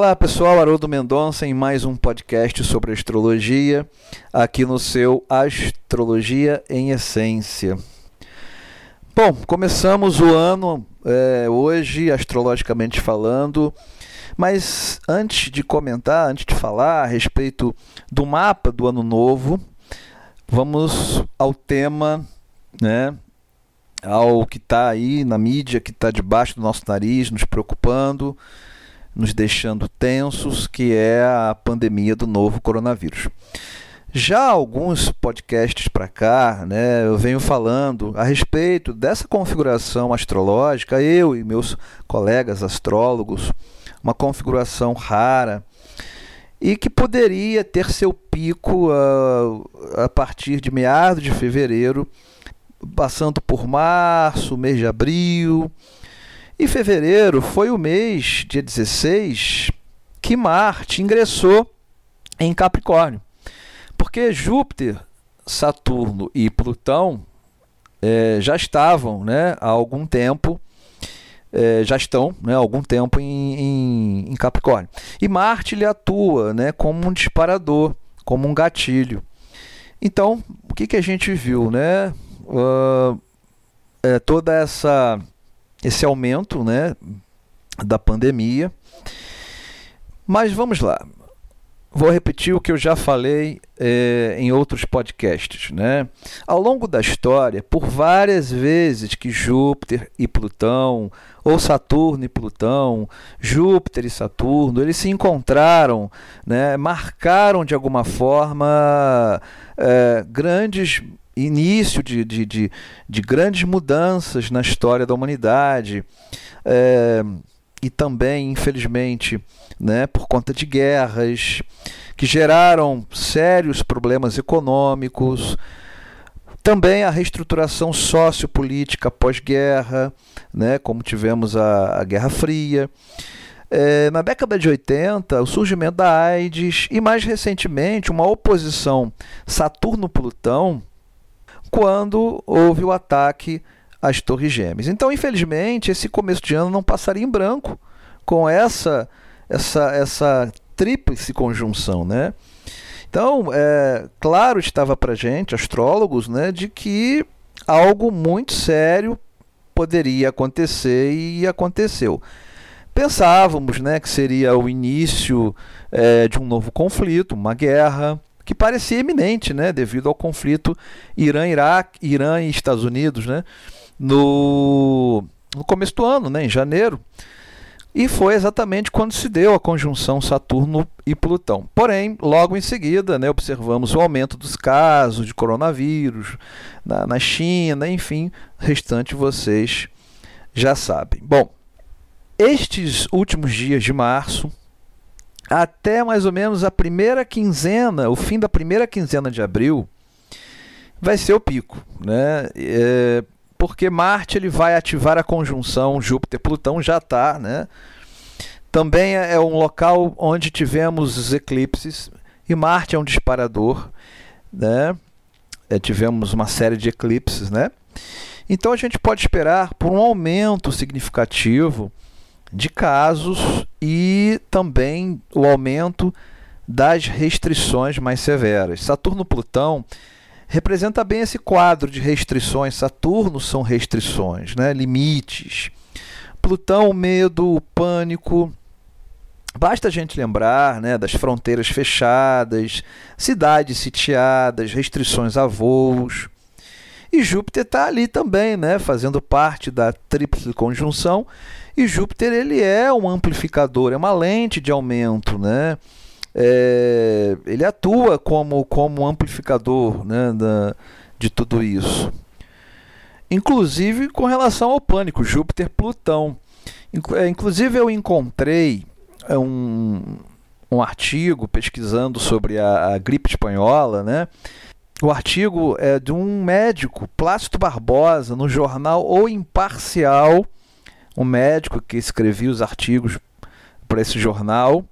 Olá pessoal, Haroldo Mendonça em mais um podcast sobre astrologia, aqui no seu Astrologia em Essência. Bom, começamos o ano é, hoje, astrologicamente falando, mas antes de comentar, antes de falar a respeito do mapa do ano novo, vamos ao tema, né, ao que está aí na mídia, que está debaixo do nosso nariz, nos preocupando nos deixando tensos, que é a pandemia do novo coronavírus. Já alguns podcasts para cá, né, eu venho falando a respeito dessa configuração astrológica, eu e meus colegas astrólogos, uma configuração rara e que poderia ter seu pico uh, a partir de meados de fevereiro, passando por março, mês de abril, e fevereiro foi o mês, dia 16, que Marte ingressou em Capricórnio. Porque Júpiter, Saturno e Plutão é, já estavam né, há algum tempo, é, já estão né, há algum tempo em, em, em, Capricórnio. E Marte ele atua né, como um disparador, como um gatilho. Então, o que, que a gente viu? Né? Uh, é, toda essa esse aumento né, da pandemia. Mas vamos lá. Vou repetir o que eu já falei é, em outros podcasts. Né? Ao longo da história, por várias vezes que Júpiter e Plutão, ou Saturno e Plutão, Júpiter e Saturno, eles se encontraram, né, marcaram de alguma forma é, grandes início de, de, de, de, grandes mudanças na história da humanidade. É, e também, infelizmente, né, por conta de guerras que geraram sérios problemas econômicos, também a reestruturação sociopolítica pós-guerra, né, como tivemos a, a Guerra Fria. É, na década de 80, o surgimento da AIDS e, mais recentemente, uma oposição Saturno-Plutão quando houve o ataque às Torres Gêmeas. Então, infelizmente, esse começo de ano não passaria em branco com essa essa essa tríplice conjunção, né? Então, é, claro estava para gente, astrólogos, né, de que algo muito sério poderia acontecer e aconteceu. Pensávamos, né, que seria o início é, de um novo conflito, uma guerra, que parecia iminente, né, devido ao conflito Irã-Iraque, Irã e Estados Unidos, né, no, no começo do ano, né, em janeiro. E foi exatamente quando se deu a conjunção Saturno e Plutão. Porém, logo em seguida, né, observamos o aumento dos casos de coronavírus na, na China, enfim, restante vocês já sabem. Bom, estes últimos dias de março até mais ou menos a primeira quinzena, o fim da primeira quinzena de abril, vai ser o pico, né? É, porque Marte ele vai ativar a conjunção Júpiter-Plutão, já está, né? Também é, um local onde tivemos os eclipses e Marte é um disparador, né? É, tivemos uma série de eclipses, né? Então a gente pode esperar por um aumento significativo de casos e também o aumento das restrições mais severas. Saturno-Plutão representa bem esse quadro de restrições. Saturno são restrições, né? limites. Plutão, medo, pânico. Basta a gente lembrar né, das fronteiras fechadas, cidades sitiadas, restrições a voos. E Júpiter está ali também, né, fazendo parte da tríplice conjunção e Júpiter ele é um amplificador, é uma lente de aumento, né? É, ele atua como, como amplificador né, da, de tudo isso. Inclusive com relação ao pânico, Júpiter-Plutão. É, inclusive eu encontrei é, um, um artigo pesquisando sobre a, a gripe espanhola, né? O artigo é de um médico, Plácido Barbosa, no jornal O Imparcial, um médico que escrevia os artigos para esse jornal.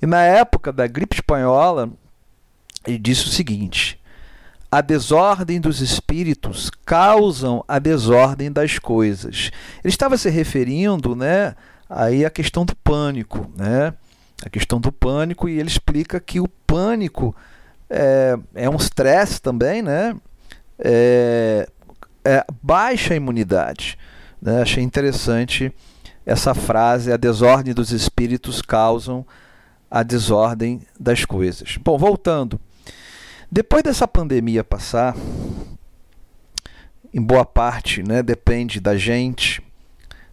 E na época da gripe espanhola, ele disse o seguinte: a desordem dos espíritos causam a desordem das coisas. Ele estava se referindo, né, aí à questão do pânico, né? a questão do pânico, e ele explica que o pânico é, é um estresse também, né? É, é, baixa imunidade. Né? Achei interessante essa frase: a desordem dos espíritos causam a desordem das coisas. Bom, voltando. Depois dessa pandemia passar, em boa parte, né, depende da gente,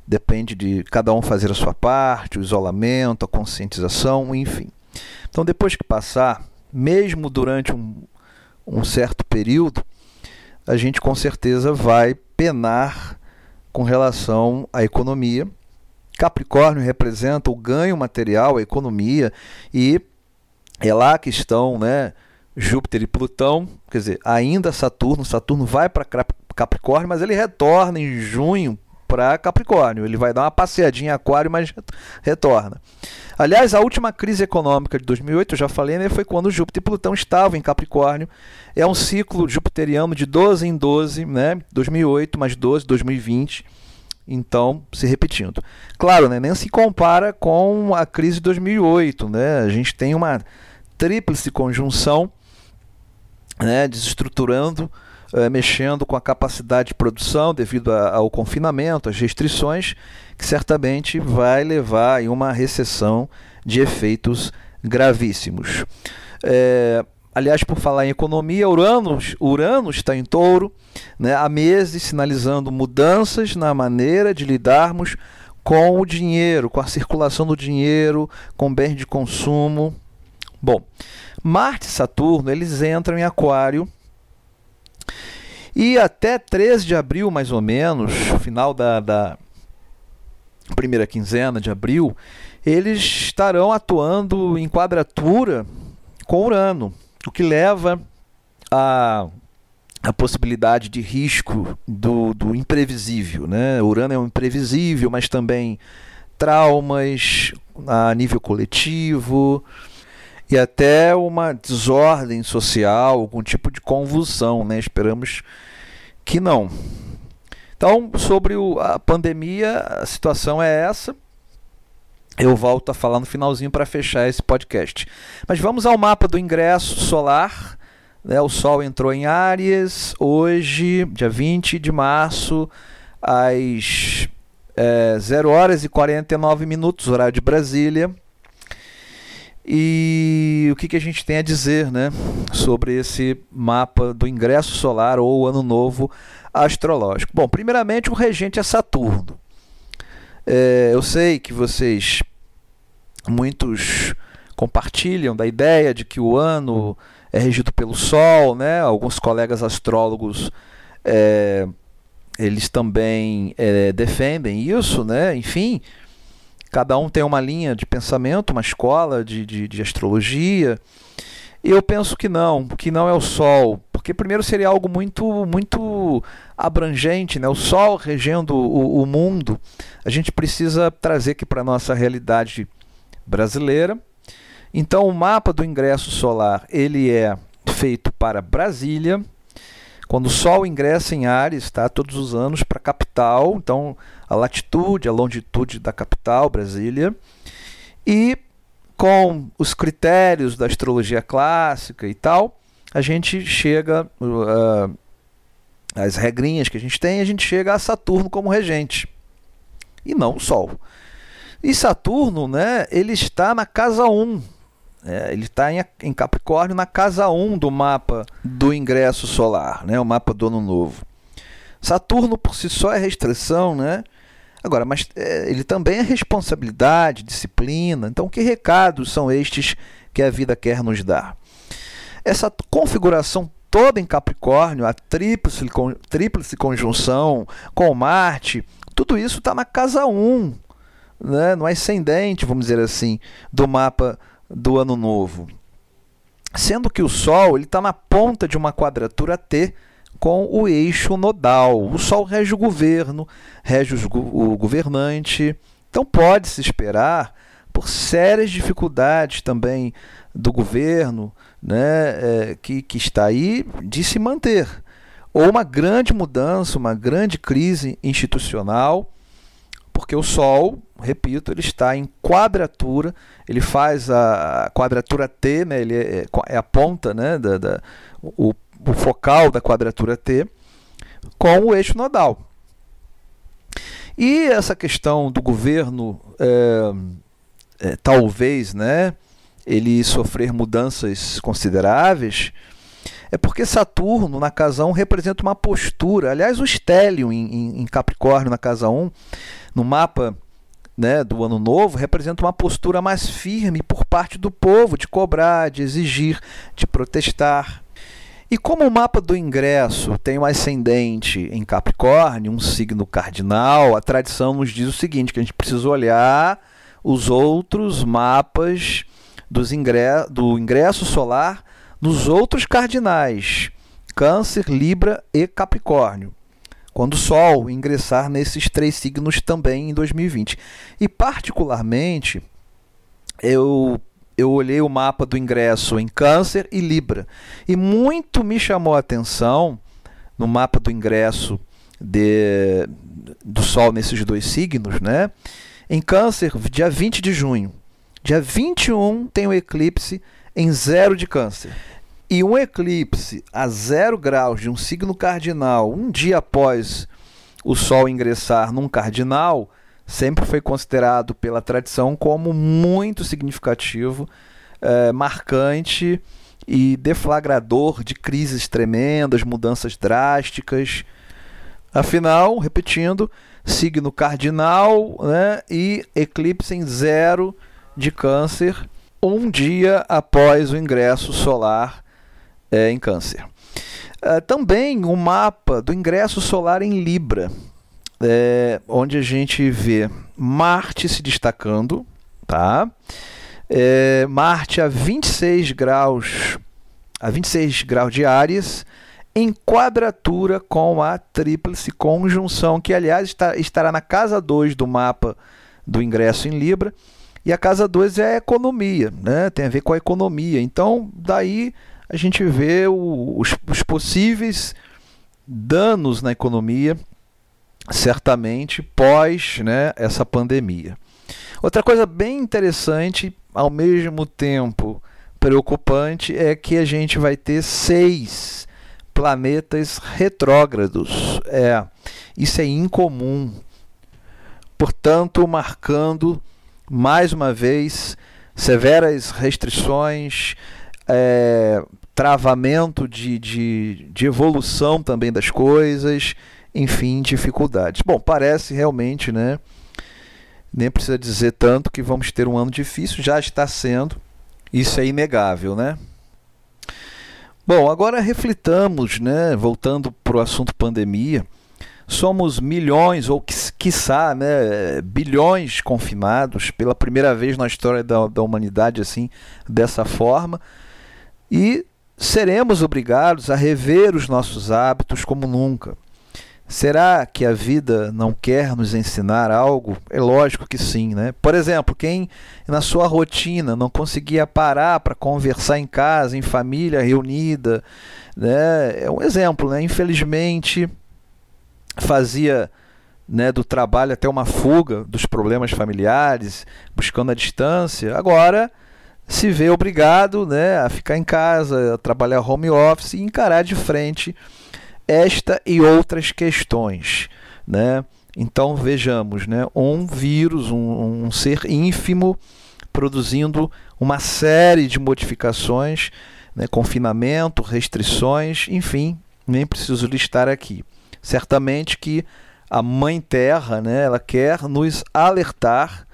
depende de cada um fazer a sua parte, o isolamento, a conscientização, enfim. Então, depois que passar, mesmo durante um, um certo período, a gente com certeza vai penar com relação à economia. Capricórnio representa o ganho material, a economia, e é lá que estão né, Júpiter e Plutão, quer dizer, ainda Saturno. Saturno vai para Capricórnio, mas ele retorna em junho para Capricórnio. Ele vai dar uma passeadinha em Aquário, mas retorna. Aliás, a última crise econômica de 2008, eu já falei, né, foi quando Júpiter e Plutão estavam em Capricórnio. É um ciclo jupiteriano de 12 em 12, né? 2008 mais 12, 2020. Então, se repetindo. Claro, né, nem se compara com a crise de 2008. Né? A gente tem uma tríplice conjunção né, desestruturando eh, mexendo com a capacidade de produção devido a, ao confinamento, às restrições, que certamente vai levar a uma recessão de efeitos gravíssimos. É, aliás, por falar em economia, Urano, Urano está em touro né, há meses, sinalizando mudanças na maneira de lidarmos com o dinheiro, com a circulação do dinheiro, com bens de consumo. Bom, Marte e Saturno eles entram em Aquário e até 13 de abril, mais ou menos, final da, da primeira quinzena de abril, eles estarão atuando em quadratura com Urano, o que leva a, a possibilidade de risco do, do imprevisível. Né? Urano é um imprevisível, mas também traumas a nível coletivo e até uma desordem social, algum tipo de convulsão, né? Esperamos que não. Então, sobre o, a pandemia, a situação é essa. Eu volto a falar no finalzinho para fechar esse podcast. Mas vamos ao mapa do ingresso solar. Né? O Sol entrou em Áries hoje, dia 20 de março, às é, 0 horas e 49 minutos, horário de Brasília. E o que, que a gente tem a dizer né, sobre esse mapa do ingresso solar ou ano novo astrológico? Bom, primeiramente o regente é Saturno. É, eu sei que vocês, muitos compartilham da ideia de que o ano é regido pelo Sol, né? Alguns colegas astrólogos é, eles também é, defendem isso, né? Enfim, Cada um tem uma linha de pensamento, uma escola de, de, de astrologia. Eu penso que não, que não é o Sol, porque primeiro seria algo muito muito abrangente, né? O Sol regendo o, o mundo. A gente precisa trazer aqui para a nossa realidade brasileira. Então, o mapa do ingresso solar ele é feito para Brasília, quando o Sol ingressa em Ares, tá, todos os anos para a capital, então a latitude, a longitude da capital, Brasília, e com os critérios da astrologia clássica e tal, a gente chega uh, as regrinhas que a gente tem, a gente chega a Saturno como regente e não o Sol. E Saturno, né, ele está na casa 1 é, ele está em, em, Capricórnio na casa 1 do mapa do ingresso solar, né? o mapa do ano novo. Saturno por si só é restrição, né? Agora, mas é, ele também é responsabilidade, disciplina. Então, que recados são estes que a vida quer nos dar? Essa configuração toda em Capricórnio, a tríplice, tríplice conjunção com Marte, tudo isso está na casa 1, né? no ascendente, vamos dizer assim, do mapa do ano novo. Sendo que o Sol está na ponta de uma quadratura T com o eixo nodal. O Sol rege o governo, rege o governante. Então pode-se esperar por sérias dificuldades também do governo né, é, que, que está aí de se manter. Ou uma grande mudança, uma grande crise institucional, porque o Sol repito, ele está em quadratura, ele faz a quadratura T, né, ele é, é a ponta, né, da, da o, o focal da quadratura T, com o eixo nodal. E essa questão do governo, é, é, talvez, né, ele sofrer mudanças consideráveis, é porque Saturno, na casa 1, representa uma postura. Aliás, o estélio em, em Capricórnio, na casa 1, no mapa né, do ano novo, representa uma postura mais firme por parte do povo de cobrar, de exigir, de protestar. E como o mapa do ingresso tem um ascendente em Capricórnio, um signo cardinal, a tradição nos diz o seguinte, que a gente precisa olhar os outros mapas dos do ingresso solar nos outros cardinais, Câncer, Libra e Capricórnio. Quando o Sol ingressar nesses três signos também em 2020. E particularmente, eu eu olhei o mapa do ingresso em Câncer e Libra. E muito me chamou a atenção no mapa do ingresso de, do Sol nesses dois signos, né? Em Câncer, dia 20 de junho. Dia 21 tem o eclipse em zero de Câncer. E um eclipse a zero graus de um signo cardinal, um dia após o Sol ingressar num cardinal, sempre foi considerado pela tradição como muito significativo, é, marcante e deflagrador de crises tremendas, mudanças drásticas. Afinal, repetindo, signo cardinal né, e eclipse em zero de Câncer, um dia após o ingresso solar é, em Câncer. Uh, também o um mapa do ingresso solar em Libra é, onde a gente vê Marte se destacando, tá? É, Marte a 26 graus, a 26 graus de Áries, em quadratura com a tríplice conjunção, que aliás está, estará na casa 2 do mapa do ingresso em Libra. E a casa 2 é a economia, né? tem a ver com a economia. Então, daí a gente vê o, os, os possíveis danos na economia certamente pós né, essa pandemia. Outra coisa bem interessante, ao mesmo tempo preocupante, é que a gente vai ter seis planetas retrógrados. É, isso é incomum. Portanto, marcando mais uma vez severas restrições, é, travamento de, de, de evolução também das coisas enfim, dificuldades. Bom, parece realmente, né? Nem precisa dizer tanto que vamos ter um ano difícil, já está sendo, isso é inegável, né? Bom, agora reflitamos, né? Voltando para o assunto pandemia, somos milhões, ou quiçá, né, bilhões confinados pela primeira vez na história da, da humanidade, assim, dessa forma, e seremos obrigados a rever os nossos hábitos como nunca. Será que a vida não quer nos ensinar algo? É lógico que sim, né? Por exemplo, quem na sua rotina não conseguia parar para conversar em casa, em família reunida, né? É um exemplo, né? Infelizmente fazia né, do trabalho até uma fuga dos problemas familiares, buscando a distância. Agora se vê obrigado, né, a ficar em casa, a trabalhar home office e encarar de frente esta e outras questões, né? Então vejamos, né? Um vírus, um, um ser ínfimo produzindo uma série de modificações, né? confinamento, restrições, enfim, nem preciso listar aqui. Certamente que a Mãe Terra, né? Ela quer nos alertar,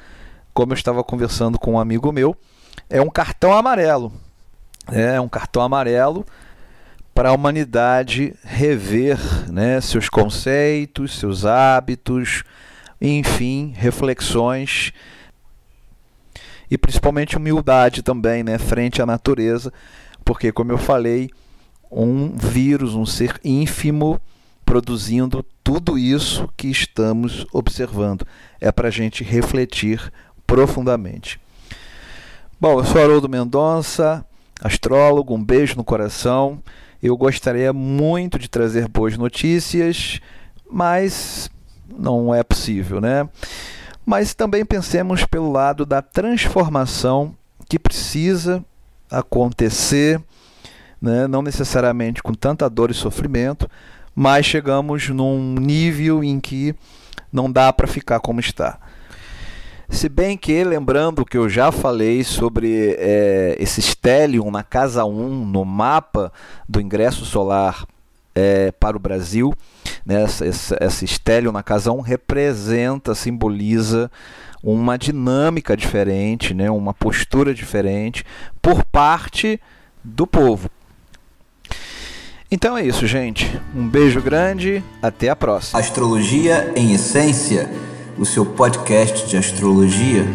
como eu estava conversando com um amigo meu, é um cartão amarelo, é um cartão amarelo para a humanidade rever né, seus conceitos, seus hábitos, enfim, reflexões e principalmente humildade também, né, frente à natureza, porque como eu falei, um vírus, um ser ínfimo produzindo tudo isso que estamos observando. É para a gente refletir profundamente. Bom, eu sou Haroldo Mendonça, astrólogo, um beijo no coração. Eu gostaria muito de trazer boas notícias, mas não é possível, né? mas também pensemos pelo lado da transformação que precisa acontecer, né? não necessariamente com tanta dor e sofrimento, mas chegamos num nível em que não dá para ficar como está. Se bem que, lembrando que eu já falei sobre é, esse stellium na casa 1, no mapa do ingresso solar é, para o Brasil, né, essa, essa stellium na casa 1 representa, simboliza uma dinâmica diferente, né, uma postura diferente por parte do povo. Então é isso, gente. Um beijo grande, até a próxima. Astrologia em Essência, o seu podcast de astrologia